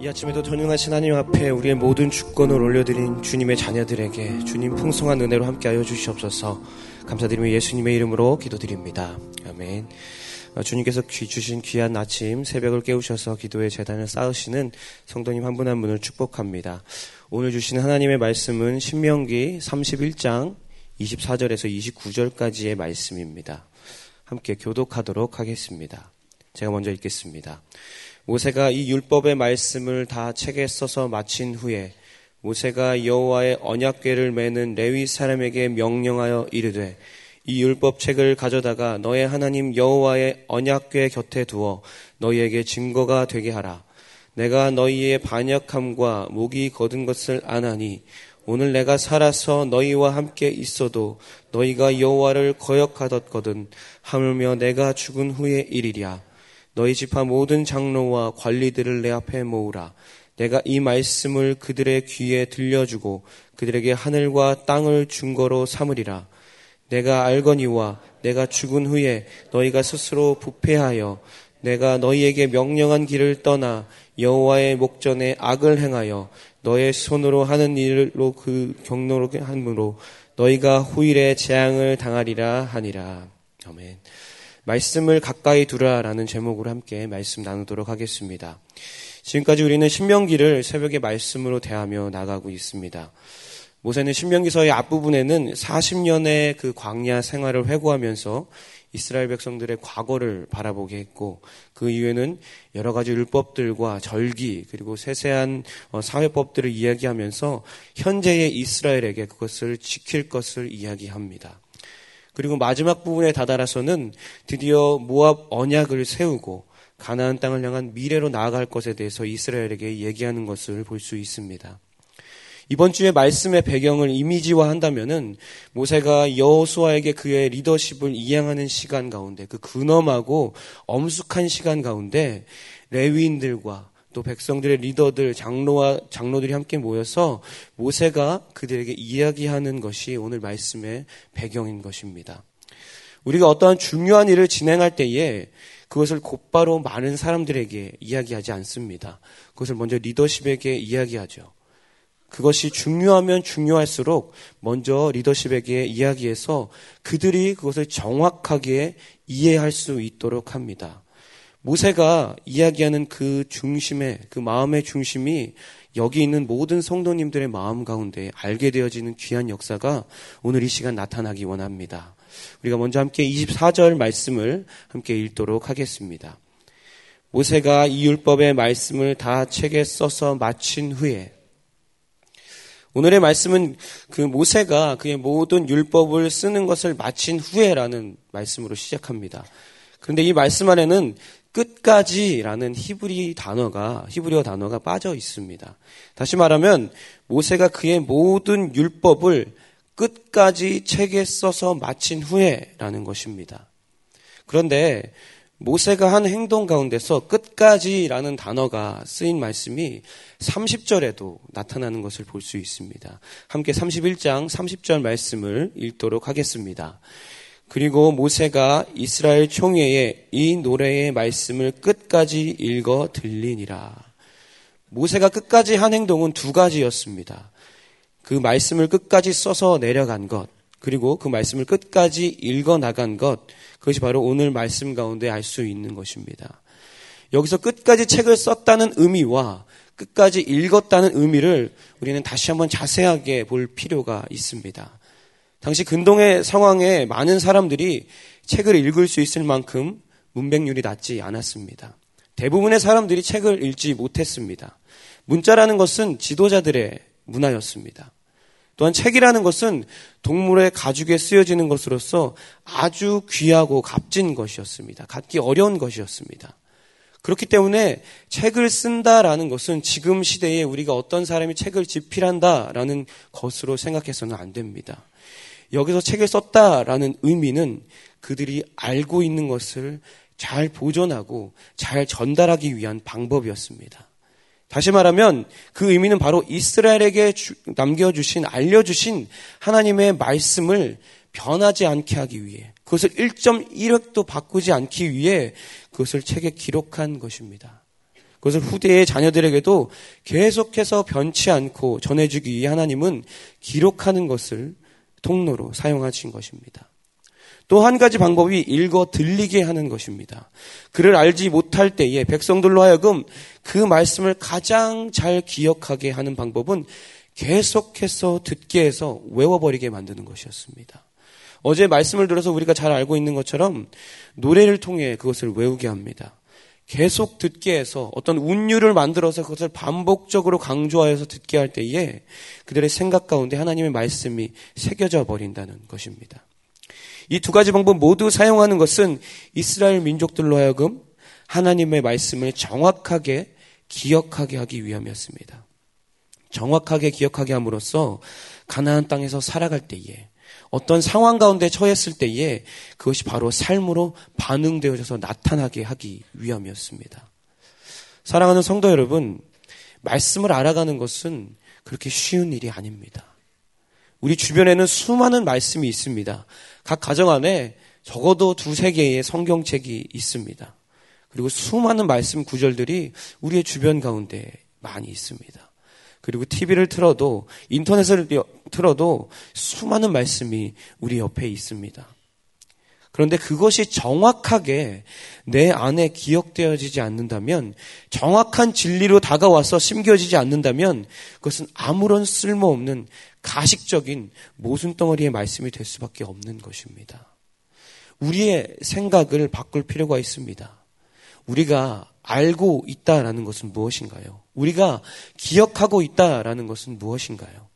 이 아침에도 전능하신 하나님 앞에 우리의 모든 주권을 올려드린 주님의 자녀들에게 주님 풍성한 은혜로 함께하여 주시옵소서 감사드리며 예수님의 이름으로 기도드립니다. 아멘. 어, 주님께서 귀 주신 귀한 아침 새벽을 깨우셔서 기도의 재단을 쌓으시는 성도님 한 분한 한 분을 축복합니다. 오늘 주신 하나님의 말씀은 신명기 31장 24절에서 29절까지의 말씀입니다. 함께 교독하도록 하겠습니다. 제가 먼저 읽겠습니다. 모세가 이 율법의 말씀을 다 책에 써서 마친 후에 모세가 여호와의 언약궤를 매는 레위 사람에게 명령하여 이르되 이 율법 책을 가져다가 너의 하나님 여호와의 언약궤 곁에 두어 너희에게 증거가 되게 하라. 내가 너희의 반역함과 목이 거둔 것을 아나니 오늘 내가 살아서 너희와 함께 있어도 너희가 여호와를 거역하던 하물며 내가 죽은 후에 일이랴. 너희 집화 모든 장로와 관리들을 내 앞에 모으라. 내가 이 말씀을 그들의 귀에 들려주고 그들에게 하늘과 땅을 증거로 삼으리라. 내가 알거니와 내가 죽은 후에 너희가 스스로 부패하여 내가 너희에게 명령한 길을 떠나 여호와의 목전에 악을 행하여 너의 손으로 하는 일로 그 경로로 함으로 너희가 후일에 재앙을 당하리라 하니라. 아멘. 말씀을 가까이 두라라는 제목으로 함께 말씀 나누도록 하겠습니다. 지금까지 우리는 신명기를 새벽에 말씀으로 대하며 나가고 있습니다. 모세는 신명기서의 앞부분에는 40년의 그 광야 생활을 회고하면서 이스라엘 백성들의 과거를 바라보게 했고 그 이후에는 여러 가지 율법들과 절기 그리고 세세한 어, 사회법들을 이야기하면서 현재의 이스라엘에게 그것을 지킬 것을 이야기합니다. 그리고 마지막 부분에 다다라서는 드디어 모압 언약을 세우고 가나안 땅을 향한 미래로 나아갈 것에 대해서 이스라엘에게 얘기하는 것을 볼 수 있습니다. 이번 주에 말씀의 배경을 이미지화 한다면은 모세가 여호수아에게 그의 리더십을 이양하는 시간 가운데 그 근엄하고 엄숙한 시간 가운데 레위인들과 또 백성들의 리더들, 장로와 장로들이 함께 모여서 모세가 그들에게 이야기하는 것이 오늘 말씀의 배경인 것입니다. 우리가 어떠한 중요한 일을 진행할 때에 그것을 곧바로 많은 사람들에게 이야기하지 않습니다. 그것을 먼저 리더십에게 이야기하죠. 그것이 중요하면 중요할수록 먼저 리더십에게 이야기해서 그들이 그것을 정확하게 이해할 수 있도록 합니다. 모세가 이야기하는 그 중심의 그 마음의 중심이 여기 있는 모든 성도님들의 마음 가운데 알게 되어지는 귀한 역사가 오늘 이 시간 나타나기 원합니다. 우리가 먼저 함께 24절 말씀을 함께 읽도록 하겠습니다. 모세가 이 율법의 말씀을 다 책에 써서 마친 후에 오늘의 말씀은 그 모세가 그의 모든 율법을 쓰는 것을 마친 후에라는 말씀으로 시작합니다. 그런데 이 말씀 안에는 끝까지라는 히브리 단어가 히브리어 단어가 빠져 있습니다. 다시 말하면 모세가 그의 모든 율법을 끝까지 책에 써서 마친 후에라는 것입니다. 그런데 모세가 한 행동 가운데서 끝까지라는 단어가 쓰인 말씀이 30절에도 나타나는 것을 볼 수 있습니다. 함께 31장 30절 말씀을 읽도록 하겠습니다. 그리고 모세가 이스라엘 총회에 이 노래의 말씀을 끝까지 읽어 들리니라. 모세가 끝까지 한 행동은 두 가지였습니다. 그 말씀을 끝까지 써서 내려간 것, 그리고 그 말씀을 끝까지 읽어 나간 것, 그것이 바로 오늘 말씀 가운데 알 수 있는 것입니다. 여기서 끝까지 책을 썼다는 의미와 끝까지 읽었다는 의미를 우리는 다시 한번 자세하게 볼 필요가 있습니다. 당시 근동의 상황에 많은 사람들이 책을 읽을 수 있을 만큼 문맹률이 낮지 않았습니다. 대부분의 사람들이 책을 읽지 못했습니다. 문자라는 것은 지도자들의 문화였습니다. 또한 책이라는 것은 동물의 가죽에 쓰여지는 것으로서 아주 귀하고 값진 것이었습니다. 갖기 어려운 것이었습니다. 그렇기 때문에 책을 쓴다라는 것은 지금 시대에 우리가 어떤 사람이 책을 집필한다라는 것으로 생각해서는 안 됩니다. 여기서 책을 썼다라는 의미는 그들이 알고 있는 것을 잘 보존하고 잘 전달하기 위한 방법이었습니다. 다시 말하면 그 의미는 바로 이스라엘에게 남겨주신, 알려주신 하나님의 말씀을 변하지 않게 하기 위해 그것을 1.1획도 바꾸지 않기 위해 그것을 책에 기록한 것입니다. 그것을 후대의 자녀들에게도 계속해서 변치 않고 전해주기 위해 하나님은 기록하는 것을 통로로 사용하신 것입니다. 또 한 가지 방법이 읽어 들리게 하는 것입니다. 그를 알지 못할 때에 백성들로 하여금 그 말씀을 가장 잘 기억하게 하는 방법은 계속해서 듣게 해서 외워버리게 만드는 것이었습니다. 어제 말씀을 들어서 우리가 잘 알고 있는 것처럼 노래를 통해 그것을 외우게 합니다. 계속 듣게 해서 어떤 운율을 만들어서 그것을 반복적으로 강조하여서 듣게 할 때에 그들의 생각 가운데 하나님의 말씀이 새겨져 버린다는 것입니다. 이 두 가지 방법 모두 사용하는 것은 이스라엘 민족들로 하여금 하나님의 말씀을 정확하게 기억하게 하기 위함이었습니다. 정확하게 기억하게 함으로써 가나안 땅에서 살아갈 때에 어떤 상황 가운데 처했을 때에 그것이 바로 삶으로 반응되어져서 나타나게 하기 위함이었습니다. 사랑하는 성도 여러분, 말씀을 알아가는 것은 그렇게 쉬운 일이 아닙니다. 우리 주변에는 수많은 말씀이 있습니다. 각 가정 안에 적어도 두세 개의 성경책이 있습니다. 그리고 수많은 말씀 구절들이 우리의 주변 가운데 많이 있습니다. 그리고 TV를 틀어도 인터넷을 틀어도 수많은 말씀이 우리 옆에 있습니다. 그런데 그것이 정확하게 내 안에 기억되어지지 않는다면, 정확한 진리로 다가와서 심겨지지 않는다면, 그것은 아무런 쓸모없는 가식적인 모순덩어리의 말씀이 될 수밖에 없는 것입니다. 우리의 생각을 바꿀 필요가 있습니다. 우리가 알고 있다라는 것은 무엇인가요? 우리가 기억하고 있다라는 것은 무엇인가요?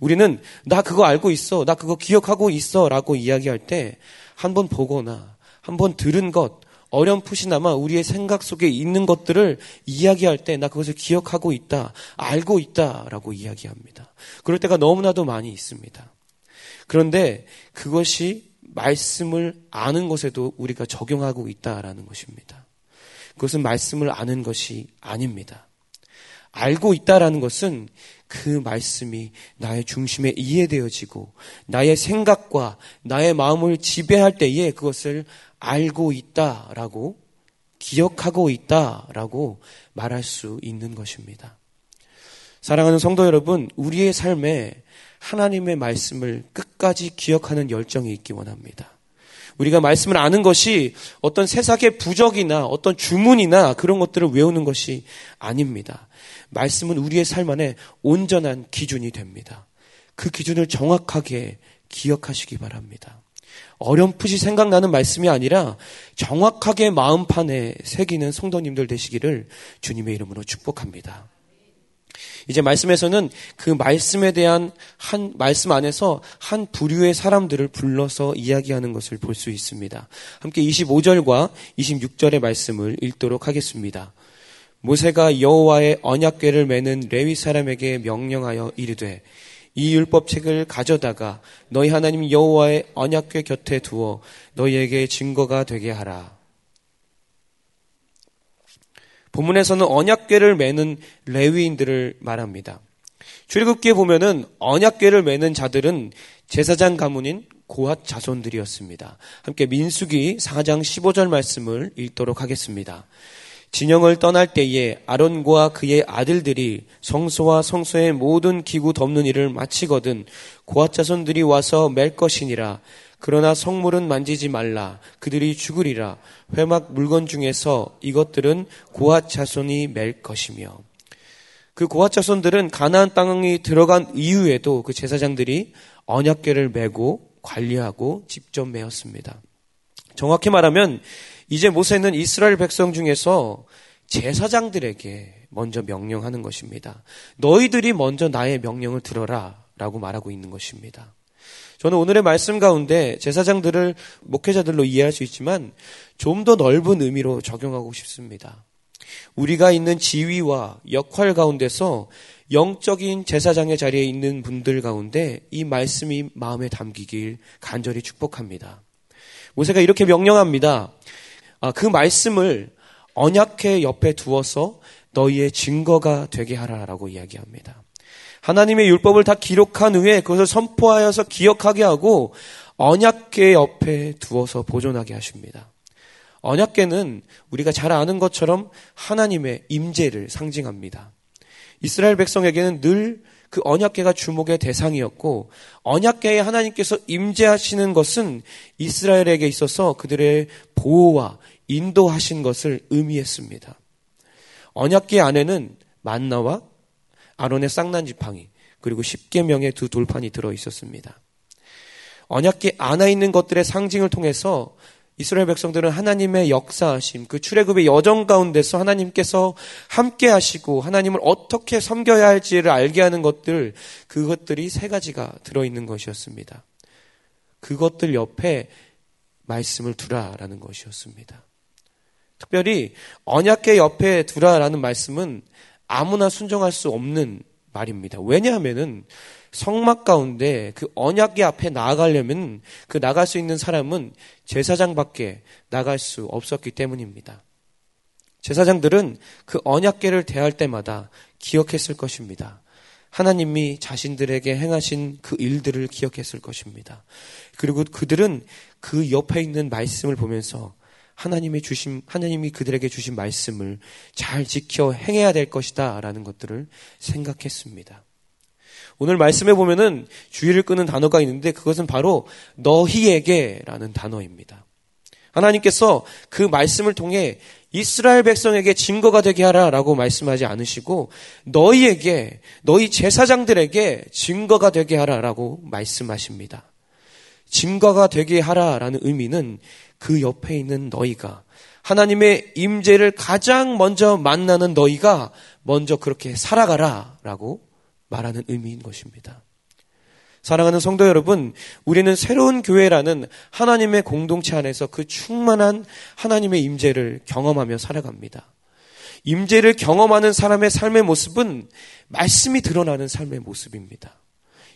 우리는 나 그거 알고 있어, 나 그거 기억하고 있어 라고 이야기할 때 한 번 보거나 한 번 들은 것, 어렴풋이나마 우리의 생각 속에 있는 것들을 이야기할 때 나 그것을 기억하고 있다, 알고 있다 라고 이야기합니다. 그럴 때가 너무나도 많이 있습니다. 그런데 그것이 말씀을 아는 것에도 우리가 적용하고 있다라는 것입니다. 그것은 말씀을 아는 것이 아닙니다. 알고 있다라는 것은 그 말씀이 나의 중심에 이해되어지고 나의 생각과 나의 마음을 지배할 때에 그것을 알고 있다라고 기억하고 있다라고 말할 수 있는 것입니다. 사랑하는 성도 여러분, 우리의 삶에 하나님의 말씀을 끝까지 기억하는 열정이 있기 원합니다. 우리가 말씀을 아는 것이 어떤 세상의 부적이나 어떤 주문이나 그런 것들을 외우는 것이 아닙니다. 말씀은 우리의 삶 안에 온전한 기준이 됩니다. 그 기준을 정확하게 기억하시기 바랍니다. 어렴풋이 생각나는 말씀이 아니라 정확하게 마음판에 새기는 성도님들 되시기를 주님의 이름으로 축복합니다. 이제 말씀에서는 그 말씀에 대한 한 말씀 안에서 한 부류의 사람들을 불러서 이야기하는 것을 볼 수 있습니다. 함께 25절과 26절의 말씀을 읽도록 하겠습니다. 모세가 여호와의 언약궤를 매는 레위 사람에게 명령하여 이르되 이 율법책을 가져다가 너희 하나님 여호와의 언약궤 곁에 두어 너희에게 증거가 되게 하라. 본문에서는 언약궤를 매는 레위인들을 말합니다. 출애굽기에 보면은 언약궤를 매는 자들은 제사장 가문인 고핫 자손들이었습니다. 함께 민수기 4장 15절 말씀을 읽도록 하겠습니다. 진영을 떠날 때에 아론과 그의 아들들이 성소와 성소의 모든 기구 덮는 일을 마치거든 고핫 자손들이 와서 맬 것이니라 그러나 성물은 만지지 말라. 그들이 죽으리라. 회막 물건 중에서 이것들은 고핫 자손이 맬 것이며. 그 고핫 자손들은 가나안 땅이 들어간 이후에도 그 제사장들이 언약궤를 메고 관리하고 직접 메었습니다. 정확히 말하면 이제 모세는 이스라엘 백성 중에서 제사장들에게 먼저 명령하는 것입니다. 너희들이 먼저 나의 명령을 들어라 라고 말하고 있는 것입니다. 저는 오늘의 말씀 가운데 제사장들을 목회자들로 이해할 수 있지만 좀 더 넓은 의미로 적용하고 싶습니다. 우리가 있는 지위와 역할 가운데서 영적인 제사장의 자리에 있는 분들 가운데 이 말씀이 마음에 담기길 간절히 축복합니다. 모세가 이렇게 명령합니다. 아, 그 말씀을 언약회 옆에 두어서 너희의 증거가 되게 하라라고 이야기합니다. 하나님의 율법을 다 기록한 후에 그것을 선포하여서 기억하게 하고 언약계 옆에 두어서 보존하게 하십니다. 언약계는 우리가 잘 아는 것처럼 하나님의 임재를 상징합니다. 이스라엘 백성에게는 늘 그 언약계가 주목의 대상이었고 언약계에 하나님께서 임재하시는 것은 이스라엘에게 있어서 그들의 보호와 인도하신 것을 의미했습니다. 언약계 안에는 만나와 아론의 쌍난 지팡이 그리고 십계명의 두 돌판이 들어 있었습니다. 언약계 안에 있는 것들의 상징을 통해서 이스라엘 백성들은 하나님의 역사하심, 그 출애굽의 여정 가운데서 하나님께서 함께 하시고 하나님을 어떻게 섬겨야 할지를 알게 하는 것들, 그것들이 세 가지가 들어 있는 것이었습니다. 그것들 옆에 말씀을 두라라는 것이었습니다. 특별히 언약계 옆에 두라라는 말씀은 아무나 순종할 수 없는 말입니다. 왜냐하면은 성막 가운데 그 언약계 앞에 나아가려면 그 나갈 수 있는 사람은 제사장밖에 나갈 수 없었기 때문입니다. 제사장들은 그 언약계를 대할 때마다 기억했을 것입니다. 하나님이 자신들에게 행하신 그 일들을 기억했을 것입니다. 그리고 그들은 그 옆에 있는 말씀을 보면서 하나님이 주신 하나님이 그들에게 주신 말씀을 잘 지켜 행해야 될 것이다라는 것들을 생각했습니다. 오늘 말씀에 보면은 주의를 끄는 단어가 있는데 그것은 바로 너희에게라는 단어입니다. 하나님께서 그 말씀을 통해 이스라엘 백성에게 증거가 되게 하라라고 말씀하지 않으시고 너희에게 너희 제사장들에게 증거가 되게 하라라고 말씀하십니다. 증거가 되게 하라라는 의미는 그 옆에 있는 너희가 하나님의 임재를 가장 먼저 만나는 너희가 먼저 그렇게 살아가라라고 말하는 의미인 것입니다. 사랑하는 성도 여러분, 우리는 새로운 교회라는 하나님의 공동체 안에서 그 충만한 하나님의 임재를 경험하며 살아갑니다. 임재를 경험하는 사람의 삶의 모습은 말씀이 드러나는 삶의 모습입니다.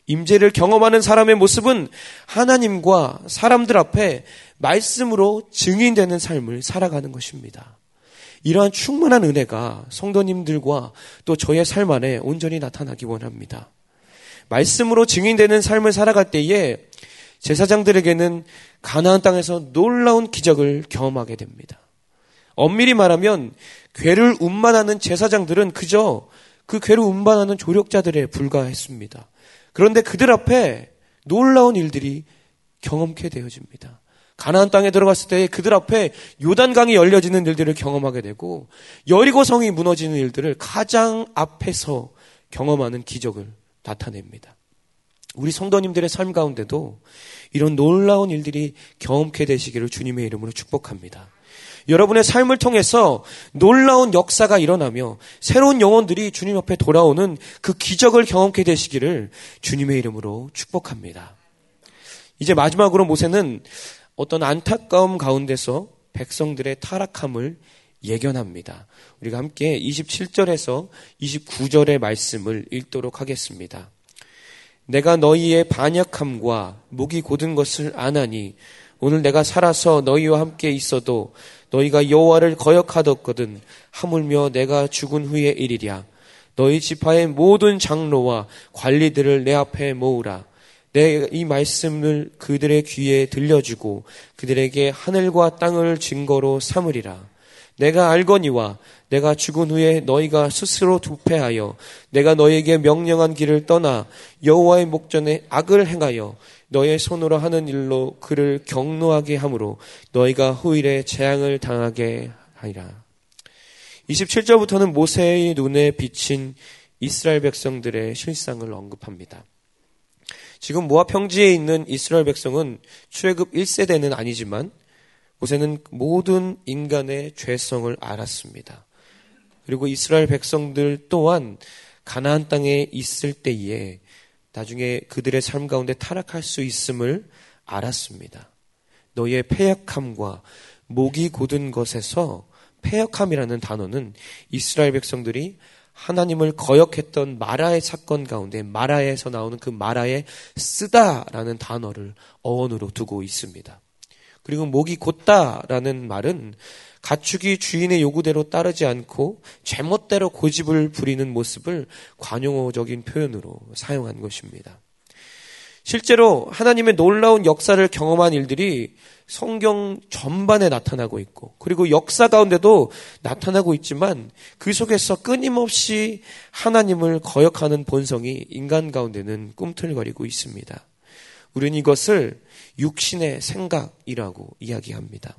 임재를 경험하는 사람의 모습은 하나님과 사람들 앞에 말씀으로 증인되는 삶을 살아가는 것입니다. 이러한 충만한 은혜가 성도님들과 또 저의 삶 안에 온전히 나타나기 원합니다. 말씀으로 증인되는 삶을 살아갈 때에 제사장들에게는 가나안 땅에서 놀라운 기적을 경험하게 됩니다. 엄밀히 말하면 괴를 운반하는 제사장들은 그저 그 괴를 운반하는 조력자들에 불과했습니다. 그런데 그들 앞에 놀라운 일들이 경험케 되어집니다. 가나안 땅에 들어갔을 때 그들 앞에 요단강이 열려지는 일들을 경험하게 되고 여리고 성이 무너지는 일들을 가장 앞에서 경험하는 기적을 나타냅니다. 우리 성도님들의 삶 가운데도 이런 놀라운 일들이 경험케 되시기를 주님의 이름으로 축복합니다. 여러분의 삶을 통해서 놀라운 역사가 일어나며 새로운 영혼들이 주님 앞에 돌아오는 그 기적을 경험케 되시기를 주님의 이름으로 축복합니다. 이제 마지막으로 모세는 어떤 안타까움 가운데서 백성들의 타락함을 예견합니다. 우리가 함께 27절에서 29절의 말씀을 읽도록 하겠습니다. 내가 너희의 반역함과 목이 곧은 것을 아나니 오늘 내가 살아서 너희와 함께 있어도 너희가 여호와를 거역하뒀거든 하물며 내가 죽은 후에 일이랴. 너희 지파의 모든 장로와 관리들을 내 앞에 모으라. 내 이 말씀을 그들의 귀에 들려주고 그들에게 하늘과 땅을 증거로 삼으리라. 내가 알거니와 내가 죽은 후에 너희가 스스로 두패하여 내가 너희에게 명령한 길을 떠나 여호와의 목전에 악을 행하여 너의 손으로 하는 일로 그를 경노하게 함으로 너희가 후일에 재앙을 당하게 하리라. 27절부터는 모세의 눈에 비친 이스라엘 백성들의 실상을 언급합니다. 지금 모압 평지에 있는 이스라엘 백성은 출애굽 1세대는 아니지만 모세는 모든 인간의 죄성을 알았습니다. 그리고 이스라엘 백성들 또한 가나안 땅에 있을 때에 나중에 그들의 삶 가운데 타락할 수 있음을 알았습니다. 너의 폐역함과 목이 곧은 것에서 폐역함이라는 단어는 이스라엘 백성들이 하나님을 거역했던 마라의 사건 가운데 마라에서 나오는 그 마라의 쓰다라는 단어를 어원으로 두고 있습니다. 그리고 목이 곧다라는 말은 가축이 주인의 요구대로 따르지 않고 제멋대로 고집을 부리는 모습을 관용어적인 표현으로 사용한 것입니다. 실제로 하나님의 놀라운 역사를 경험한 일들이 성경 전반에 나타나고 있고, 그리고 역사 가운데도 나타나고 있지만, 그 속에서 끊임없이 하나님을 거역하는 본성이 인간 가운데는 꿈틀거리고 있습니다. 우리는 이것을 육신의 생각이라고 이야기합니다.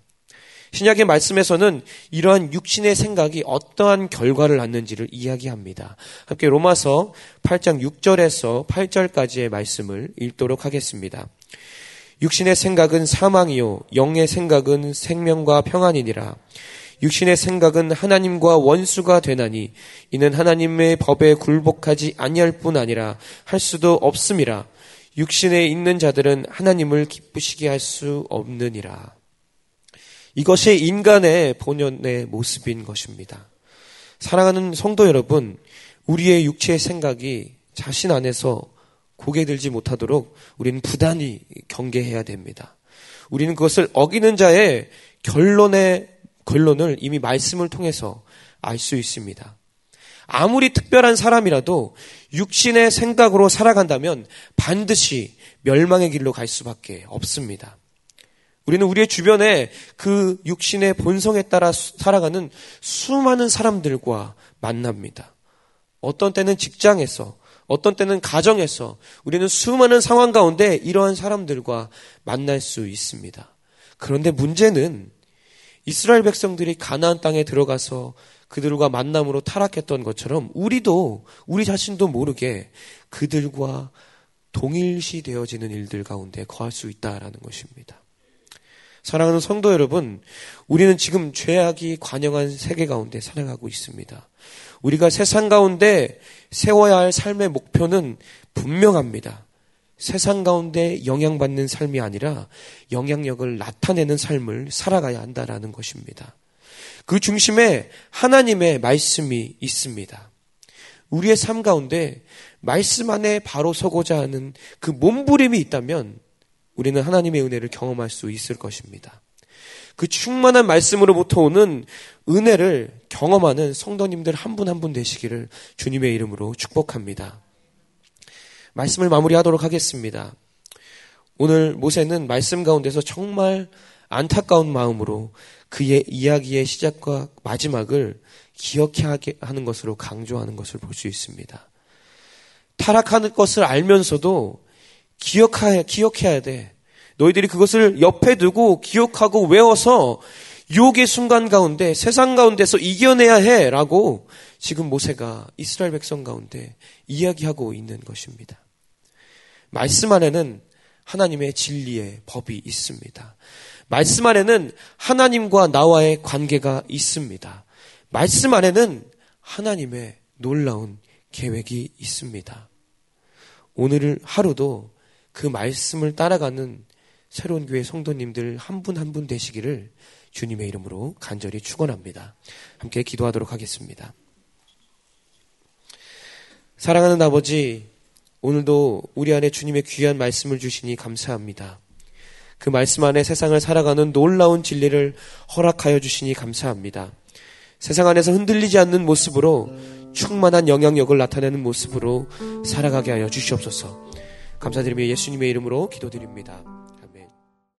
신약의 말씀에서는 이러한 육신의 생각이 어떠한 결과를 낳는지를 이야기합니다. 함께 로마서 8장 6절에서 8절까지의 말씀을 읽도록 하겠습니다. 육신의 생각은 사망이요 영의 생각은 생명과 평안이니라. 육신의 생각은 하나님과 원수가 되나니 이는 하나님의 법에 굴복하지 아니할 뿐 아니라 할 수도 없음이라. 육신에 있는 자들은 하나님을 기쁘시게 할 수 없느니라. 이것이 인간의 본연의 모습인 것입니다. 사랑하는 성도 여러분, 우리의 육체의 생각이 자신 안에서 고개 들지 못하도록 우리는 부단히 경계해야 됩니다. 우리는 그것을 어기는 자의 결론의 결론을 이미 말씀을 통해서 알 수 있습니다. 아무리 특별한 사람이라도 육신의 생각으로 살아간다면 반드시 멸망의 길로 갈 수밖에 없습니다. 우리는 우리의 주변에 그 육신의 본성에 따라 살아가는 수많은 사람들과 만납니다. 어떤 때는 직장에서, 어떤 때는 가정에서 우리는 수많은 상황 가운데 이러한 사람들과 만날 수 있습니다. 그런데 문제는 이스라엘 백성들이 가나안 땅에 들어가서 그들과 만남으로 타락했던 것처럼 우리도 우리 자신도 모르게 그들과 동일시 되어지는 일들 가운데 거할 수 있다라는 것입니다. 사랑하는 성도 여러분, 우리는 지금 죄악이 관영한 세계 가운데 살아가고 있습니다. 우리가 세상 가운데 세워야 할 삶의 목표는 분명합니다. 세상 가운데 영향받는 삶이 아니라 영향력을 나타내는 삶을 살아가야 한다라는 것입니다. 그 중심에 하나님의 말씀이 있습니다. 우리의 삶 가운데 말씀 안에 바로 서고자 하는 그 몸부림이 있다면 우리는 하나님의 은혜를 경험할 수 있을 것입니다. 그 충만한 말씀으로부터 오는 은혜를 경험하는 성도님들 한분 한분 되시기를 주님의 이름으로 축복합니다. 말씀을 마무리하도록 하겠습니다. 오늘 모세는 말씀 가운데서 정말 안타까운 마음으로 그의 이야기의 시작과 마지막을 기억하게 하는 것으로 강조하는 것을 볼 수 있습니다. 타락하는 것을 알면서도 기억해야, 기억해야 돼. 너희들이 그것을 옆에 두고 기억하고 외워서 유혹의 순간 가운데 세상 가운데서 이겨내야 해 라고 지금 모세가 이스라엘 백성 가운데 이야기하고 있는 것입니다. 말씀 안에는 하나님의 진리의 법이 있습니다. 말씀 안에는 하나님과 나와의 관계가 있습니다. 말씀 안에는 하나님의 놀라운 계획이 있습니다. 오늘 하루도 그 말씀을 따라가는 새로운 교회 성도님들 한 분 한 분 되시기를 주님의 이름으로 간절히 축원합니다. 함께 기도하도록 하겠습니다. 사랑하는 아버지, 오늘도 우리 안에 주님의 귀한 말씀을 주시니 감사합니다. 그 말씀 안에 세상을 살아가는 놀라운 진리를 허락하여 주시니 감사합니다. 세상 안에서 흔들리지 않는 모습으로 충만한 영향력을 나타내는 모습으로 살아가게 하여 주시옵소서. 감사드리며 예수님의 이름으로 기도드립니다.